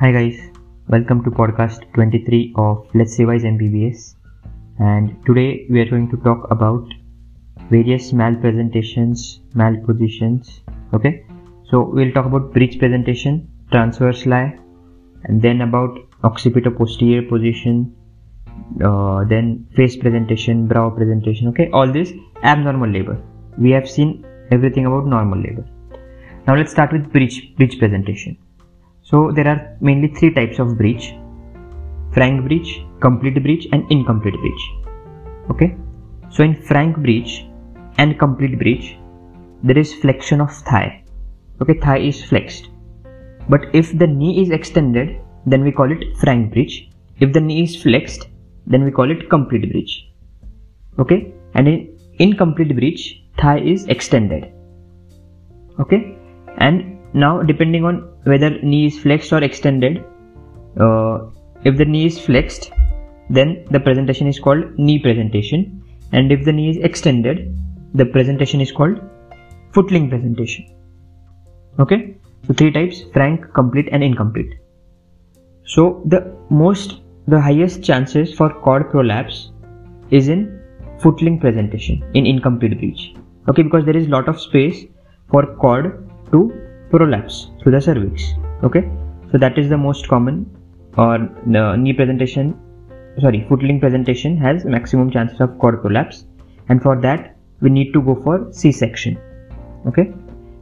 Hi guys, welcome to podcast 23 of Let's Revise MBBS. And today we are going to talk about various malpresentations, malpositions. Okay, so we'll talk about breech presentation, transverse lie, and then about occipito posterior position, uh, then face presentation, brow presentation. Okay, all this abnormal labor. We have seen everything about normal labor. Now let's start with breech breech presentation. So there are mainly three types of breech frank breech, complete breech, and incomplete breech. Okay, so in frank breech and complete breech, there is flexion of thigh. Okay, thigh is flexed, but if the knee is extended, then we call it frank breech. If the knee is flexed, then we call it complete breech. Okay, and in incomplete breech, thigh is extended. Okay, and now depending on whether knee is flexed or extended uh, if the knee is flexed then the presentation is called knee presentation. And if the knee is extended the presentation is called footling presentation. Okay? So three types frank complete and incomplete. So the most the highest chances for cord prolapse is in footling presentation in incomplete breech. Okay? Because there is lot of space for cord to prolapse. Through the cervix okay? So that is the most common. Or the knee presentation sorry footling presentation has maximum chances of cord prolapse. And for that we need to go for c-section. Okay?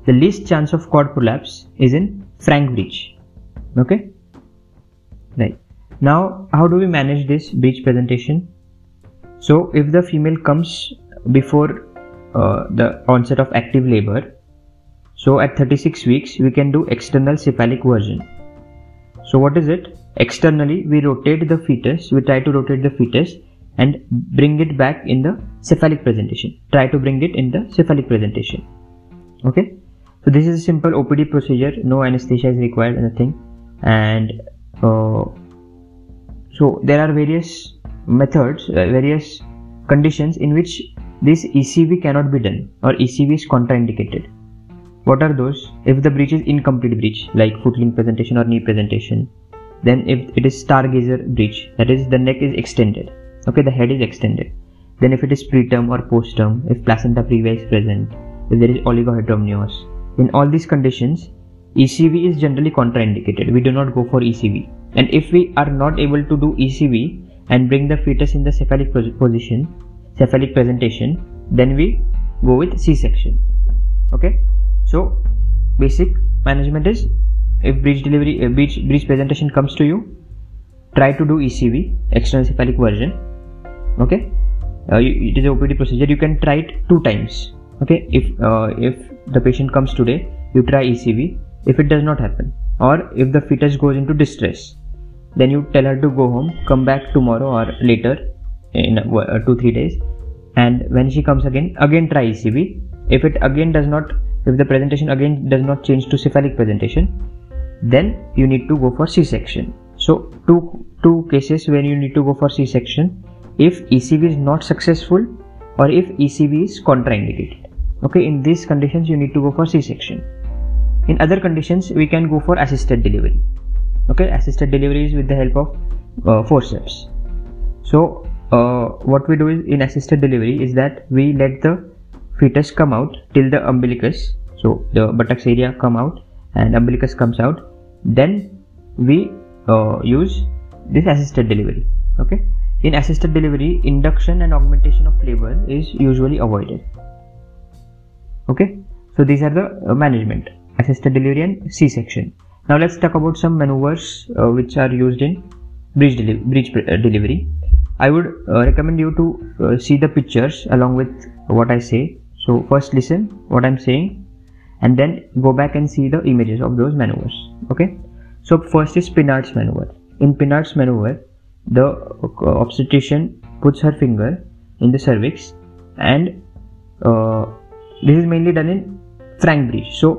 The least chance of cord prolapse is in frank breech. Okay? Right. Now how do we manage this breech presentation? So if the female comes before uh, the onset of active labor so at 36 weeks, we can do external cephalic version. So what is it? Externally, we rotate the fetus, we try to rotate the fetus and bring it back in the cephalic presentation. Try to bring it in the cephalic presentation. Okay. So this is a simple OPD procedure. No anesthesia is required, nothing. And uh, so there are various methods, uh, various conditions in which this ECV cannot be done or ECV is contraindicated. What are those? If the breech is incomplete breech, like footling presentation or knee presentation, then if it is stargazer breech, that is the neck is extended. Okay, the head is extended. Then if it is preterm or postterm, if placenta previa is present, if there is oligohydramnios, in all these conditions, ECV is generally contraindicated. We do not go for ECV. And if we are not able to do ECV and bring the fetus in the cephalic position, cephalic presentation, then we go with C-section. Okay so basic management is if breech delivery uh, breech, breech presentation comes to you try to do ecv external cephalic version okay? Uh, it is a opd procedure. You can try it two times okay? If uh, if the patient comes today you try ecv if it does not happen or if the fetus goes into distress then you tell her to go home come back tomorrow or later in uh, 2 3 days. And when she comes again again try ecv if it again does not if the presentation again does not change to cephalic presentation then you need to go for c-section. So two two cases when you need to go for c-section. If ecv is not successful or if ecv is contraindicated. Okay in these conditions you need to go for c-section. In other conditions we can go for assisted delivery. Okay assisted delivery is with the help of uh, forceps. So uh, what we do is in assisted delivery is that we let the fetus come out till the umbilicus. So the buttocks area come out and umbilicus comes out. Then we uh, use this assisted delivery okay? In assisted delivery induction and augmentation of labor is usually avoided okay? So these are the uh, management. Assisted delivery and c-section. Now let's talk about some maneuvers uh, which are used in breech, deli breech uh, delivery. I would uh, recommend you to uh, see the pictures along with what i say so first listen what i'm saying and then go back and see the images of those maneuvers okay? So first is Pinard's maneuver. In Pinard's maneuver the obstetrician puts her finger in the cervix and uh, this is mainly done in frank breech. So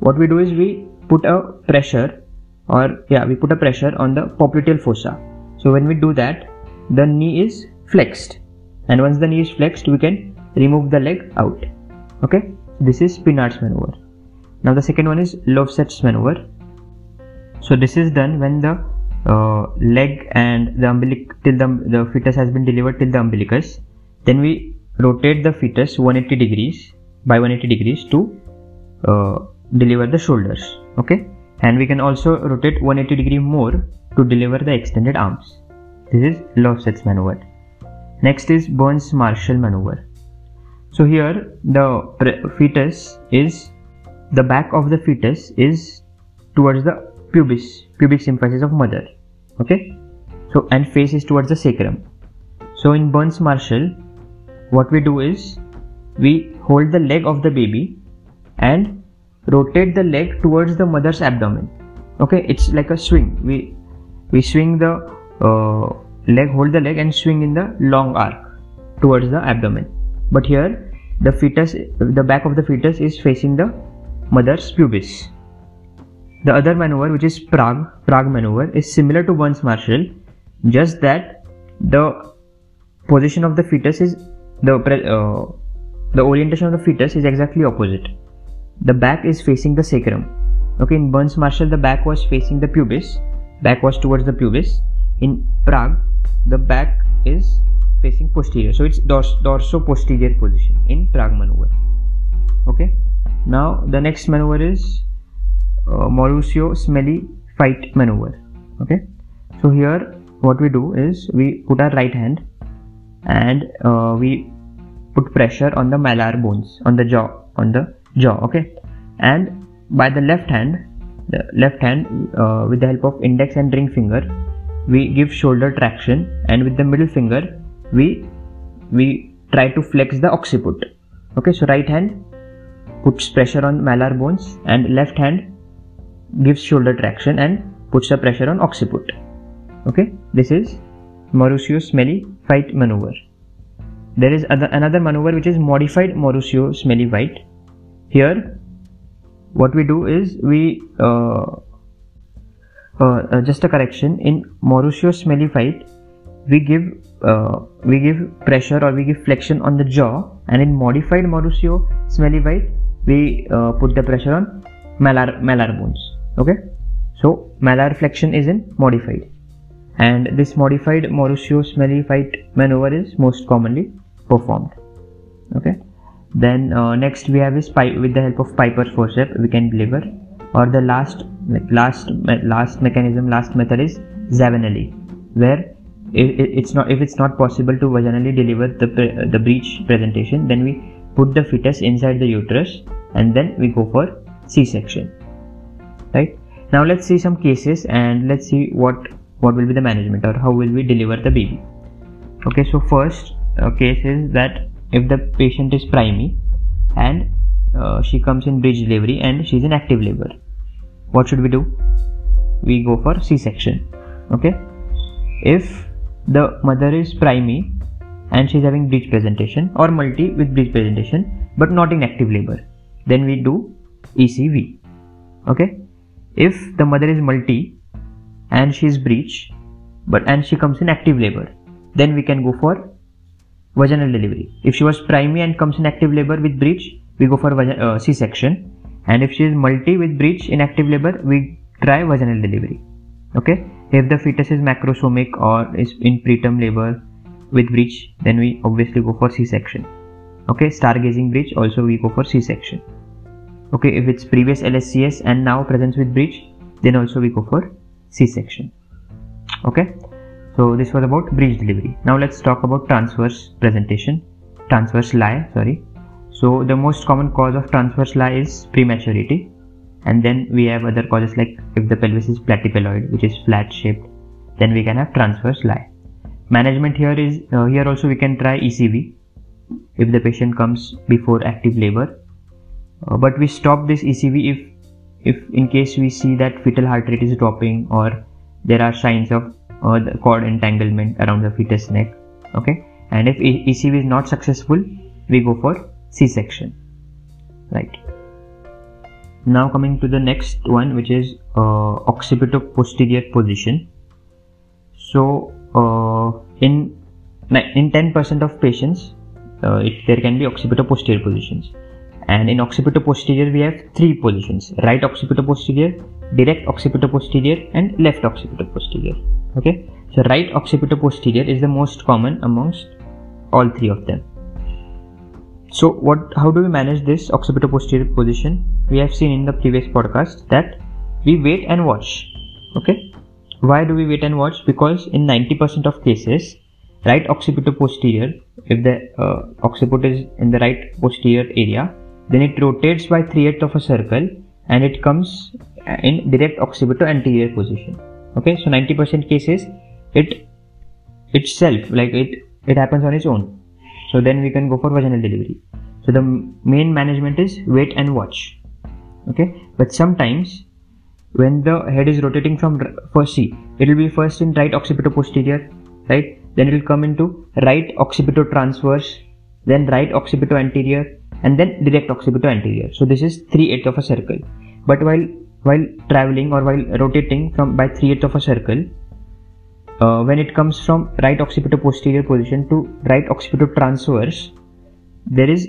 what we do is we put a pressure or yeah we put a pressure on the popliteal fossa. So when we do that the knee is flexed and once the knee is flexed we can remove the leg out. Okay? This is Pinard's maneuver. Now the second one is Lovset's maneuver. So this is done when the uh, leg and the umbilic till the, the fetus has been delivered till the umbilicus. Then we rotate the fetus 180 degrees by 180 degrees to uh, deliver the shoulders. Okay? And we can also rotate 180 degree more to deliver the extended arms. This is Lovset's maneuver. Next is Burns Marshall maneuver so here the fetus is the back of the fetus is towards the pubis pubic symphysis of mother okay? So and face is towards the sacrum. So in Burns Marshall what we do is we hold the leg of the baby and rotate the leg towards the mother's abdomen okay? It's like a swing. We we swing the uh, leg hold the leg and swing in the long arc towards the abdomen. But here the fetus the back of the fetus is facing the mother's pubis. The other maneuver which is prague prague maneuver is similar to Burns Marshall just that the position of the fetus is the uh, the orientation of the fetus is exactly opposite. The back is facing the sacrum. Okay in burns marshall the back was facing the pubis back was towards the pubis. In prague the back is facing posterior. So it's dors dorso posterior position in prague maneuver. Okay? Now the next maneuver is uh, Mauriceau Smellie Veit maneuver. Okay? So here what we do is we put our right hand and uh, we put pressure on the malar bones on the jaw on the jaw. Okay? And by the left hand the left hand uh, with the help of index and ring finger we give shoulder traction and with the middle finger we we try to flex the occiput okay so right hand puts pressure on malar bones and left hand gives shoulder traction and puts the pressure on occiput okay this is Mauriceau Smellie Veit maneuver. There is other, another maneuver which is modified Mauriceau Smellie Veit. Here, what we do is we uh, uh, uh, just a correction in Mauriceau Smellie Veit we give uh, we give pressure or we give flexion on the jaw and in modified Mauriceau Smellie Veit we uh, put the pressure on malar malar bones okay? So malar flexion is in modified and this modified Mauriceau Smellie Veit maneuver is most commonly performed okay? Then uh, next we have is pi- with the help of Piper's forceps we can deliver or the last like last last mechanism last method is Zavanelli where it's not if it's not possible to vaginally deliver the the breech presentation then we put the fetus inside the uterus and then we go for c-section. Right? Now let's see some cases and let's see what what will be the management or how will we deliver the baby. Okay so first uh, case is that if the patient is primi and uh, she comes in breech delivery and she's in active labor what should we do? We go for c-section. Okay? If the mother is primi and she's having breech presentation or multi with breech presentation but not in active labor. Then we do ecv okay? If the mother is multi and she is breech but and she comes in active labor then we can go for vaginal delivery. If she was primary and comes in active labor with breech we go for uh, c-section. And if she is multi with breech in active labor we try vaginal delivery okay if the fetus is macrosomic or is in preterm labor with breech then we obviously go for c-section okay stargazing breech also we go for c-section okay if it's previous lscs and now presents with breech then also we go for C-section. Okay, so this was about breech delivery. Now let's talk about transverse presentation, transverse lie. Sorry. So the most common cause of transverse lie is prematurity, and then we have other causes like if the pelvis is platypelloid, which is flat shaped, then we can have transverse lie. Management here is uh, here also we can try ECV if the patient comes before active labor, uh, but we stop this ECV if if in case we see that fetal heart rate is dropping or there are signs of uh, the cord entanglement around the fetus neck okay? And if ECV is not successful we go for C-section right now coming to the next one which is uh, occipito-posterior position so uh, in in 10% of patients uh, it, there can be occipito-posterior positions and in occipito posterior we have three positions right occipito posterior direct occipito-posterior and left occipito-posterior. Okay, so right occipito-posterior is the most common amongst all three of them. So what? How do we manage this occipito-posterior position? We have seen in the previous podcast that we wait and watch. Okay, why do we wait and watch? Because in 90% of cases, right occipito-posterior, if the uh, occiput is in the right posterior area, then it rotates by 3 8 of a circle and it comes in direct occipito anterior position okay so 90% cases it itself like it it happens on its own so then we can go for vaginal delivery. So the main management is wait and watch. Okay? But sometimes when the head is rotating from first C, it will be first in right occipito posterior right? Then it will come into right occipito transverse then right occipito anterior and then direct occipito anterior so this is 3 8 of a circle. But while while traveling or while rotating from by 3 8 of a circle uh, when it comes from right occipito posterior position to right occipito transverse there is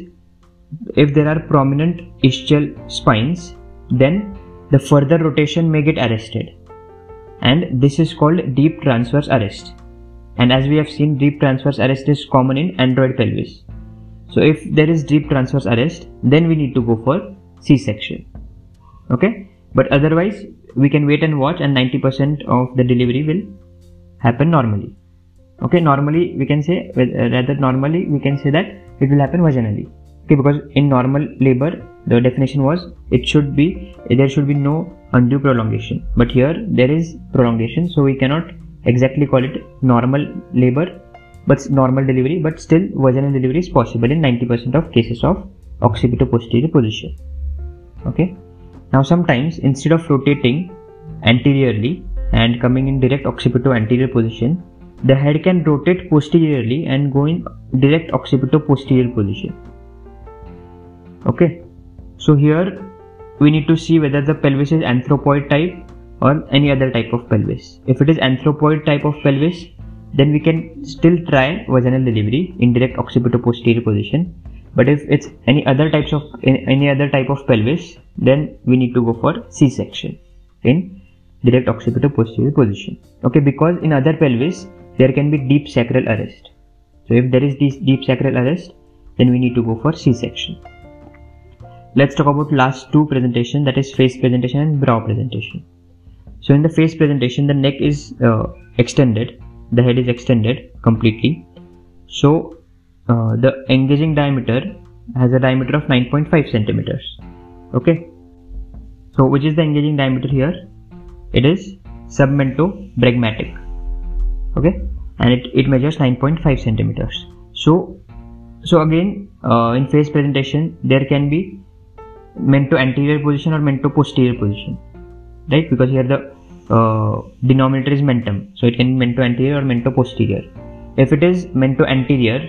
if there are prominent ischial spines then the further rotation may get arrested. And this is called deep transverse arrest. And as we have seen deep transverse arrest is common in android pelvis. So if there is deep transverse arrest then we need to go for c-section. Okay? But otherwise we can wait and watch and 90% of the delivery will happen normally. Okay normally we can say uh, rather normally we can say that it will happen vaginally okay because in normal labor the definition was it should be there should be no undue prolongation. But here there is prolongation so we cannot exactly call it normal labor but normal delivery but still vaginal delivery is possible in 90% of cases of occipito-posterior position. Okay? Now sometimes instead of rotating anteriorly and coming in direct occipito anterior position, the head can rotate posteriorly and go in direct occipito posterior position. Okay, so here we need to see whether the pelvis is anthropoid type or any other type of pelvis. If it is anthropoid type of pelvis, then we can still try vaginal delivery in direct occipito posterior position but if it's any other types of any other type of pelvis then we need to go for c-section in direct occipital posterior position. Okay because in other pelvis there can be deep sacral arrest. So if there is this deep sacral arrest then we need to go for c-section. Let's talk about last two presentation that is face presentation and brow presentation. So in the face presentation the neck is uh, extended the head is extended completely. So uh, the engaging diameter has a diameter of 9.5 centimeters. Okay? So which is the engaging diameter here it is submentobregmatic okay? And it, it measures 9.5 centimeters. So so again uh, in face presentation there can be mento anterior position or mento posterior position. Right? Because here the uh, denominator is mentum. So it can be mento anterior or mento posterior. If it is mento anterior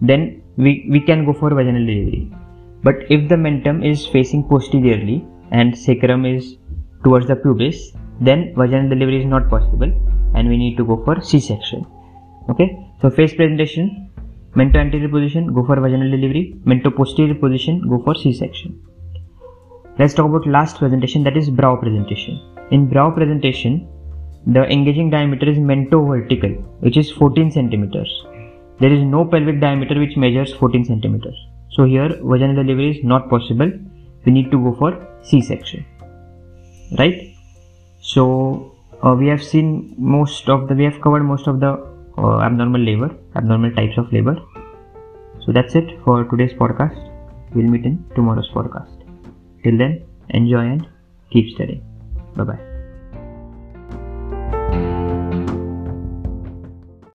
then we, we can go for vaginal delivery. But if the mentum is facing posteriorly and sacrum is towards the pubis, then vaginal delivery is not possible and we need to go for C-section. Okay, so face presentation, mento anterior position, go for vaginal delivery, mento posterior position, go for C-section. Let's talk about last presentation that is brow presentation. In brow presentation, the engaging diameter is mento vertical which is 14 centimeters there is no pelvic diameter which measures 14 centimeters. So here vaginal delivery is not possible. We need to go for C-section. Right? So uh, we have seen most of the, we have covered most of the uh, abnormal labor, abnormal types of labor. So that's it for today's podcast. We'll meet in tomorrow's podcast. Till then, enjoy and keep studying. Bye bye.